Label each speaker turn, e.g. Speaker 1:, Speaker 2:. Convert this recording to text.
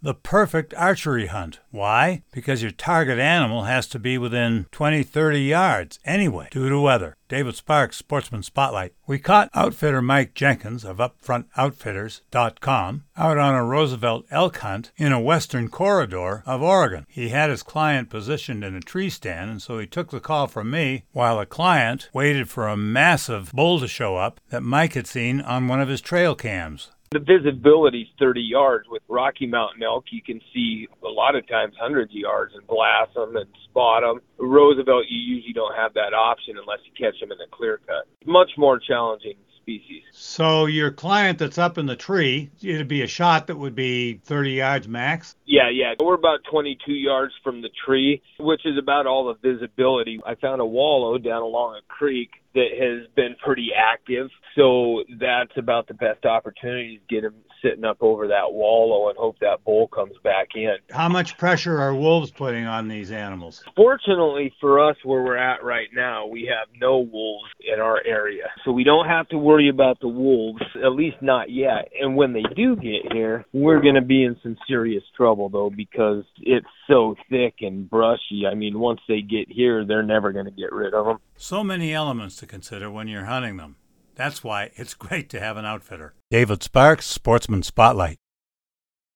Speaker 1: the perfect archery hunt. Why? Because your target animal has to be within 20, 30 yards anyway, due to weather. David Sparks, Sportsman Spotlight. We caught outfitter Mike Jenkins of UpfrontOutfitters.com out on a Roosevelt elk hunt in a western corridor of Oregon. He had his client positioned in a tree stand, and so he took the call from me while the client waited for a massive bull to show up that Mike had seen on one of his trail cams.
Speaker 2: The visibility is 30 yards. With Rocky Mountain elk, you can see a lot of times hundreds of yards and blast them and spot them. Roosevelt, you usually don't have that option unless you catch them in a clear cut. Much more challenging species.
Speaker 1: So your client that's up in the tree, it'd be a shot that would be 30 yards max?
Speaker 2: Yeah, yeah. We're about 22 yards from the tree, which is about all the visibility. I found a wallow down along a creek that has been pretty active. So that's about the best opportunity to get him sitting up over that wallow and hope that bull comes back in.
Speaker 1: How much pressure are wolves putting on these animals?
Speaker 2: Fortunately for us, where we're at right now, we have no wolves in our area. So we don't have to worry about the wolves, at least not yet. And when they do get here, we're going to be in some serious trouble, though, because it's so thick and brushy. I mean, once they get here, they're never going to get rid of them.
Speaker 1: So many elements to consider when you're hunting them. That's why it's great to have an outfitter. David Sparks, Sportsman Spotlight.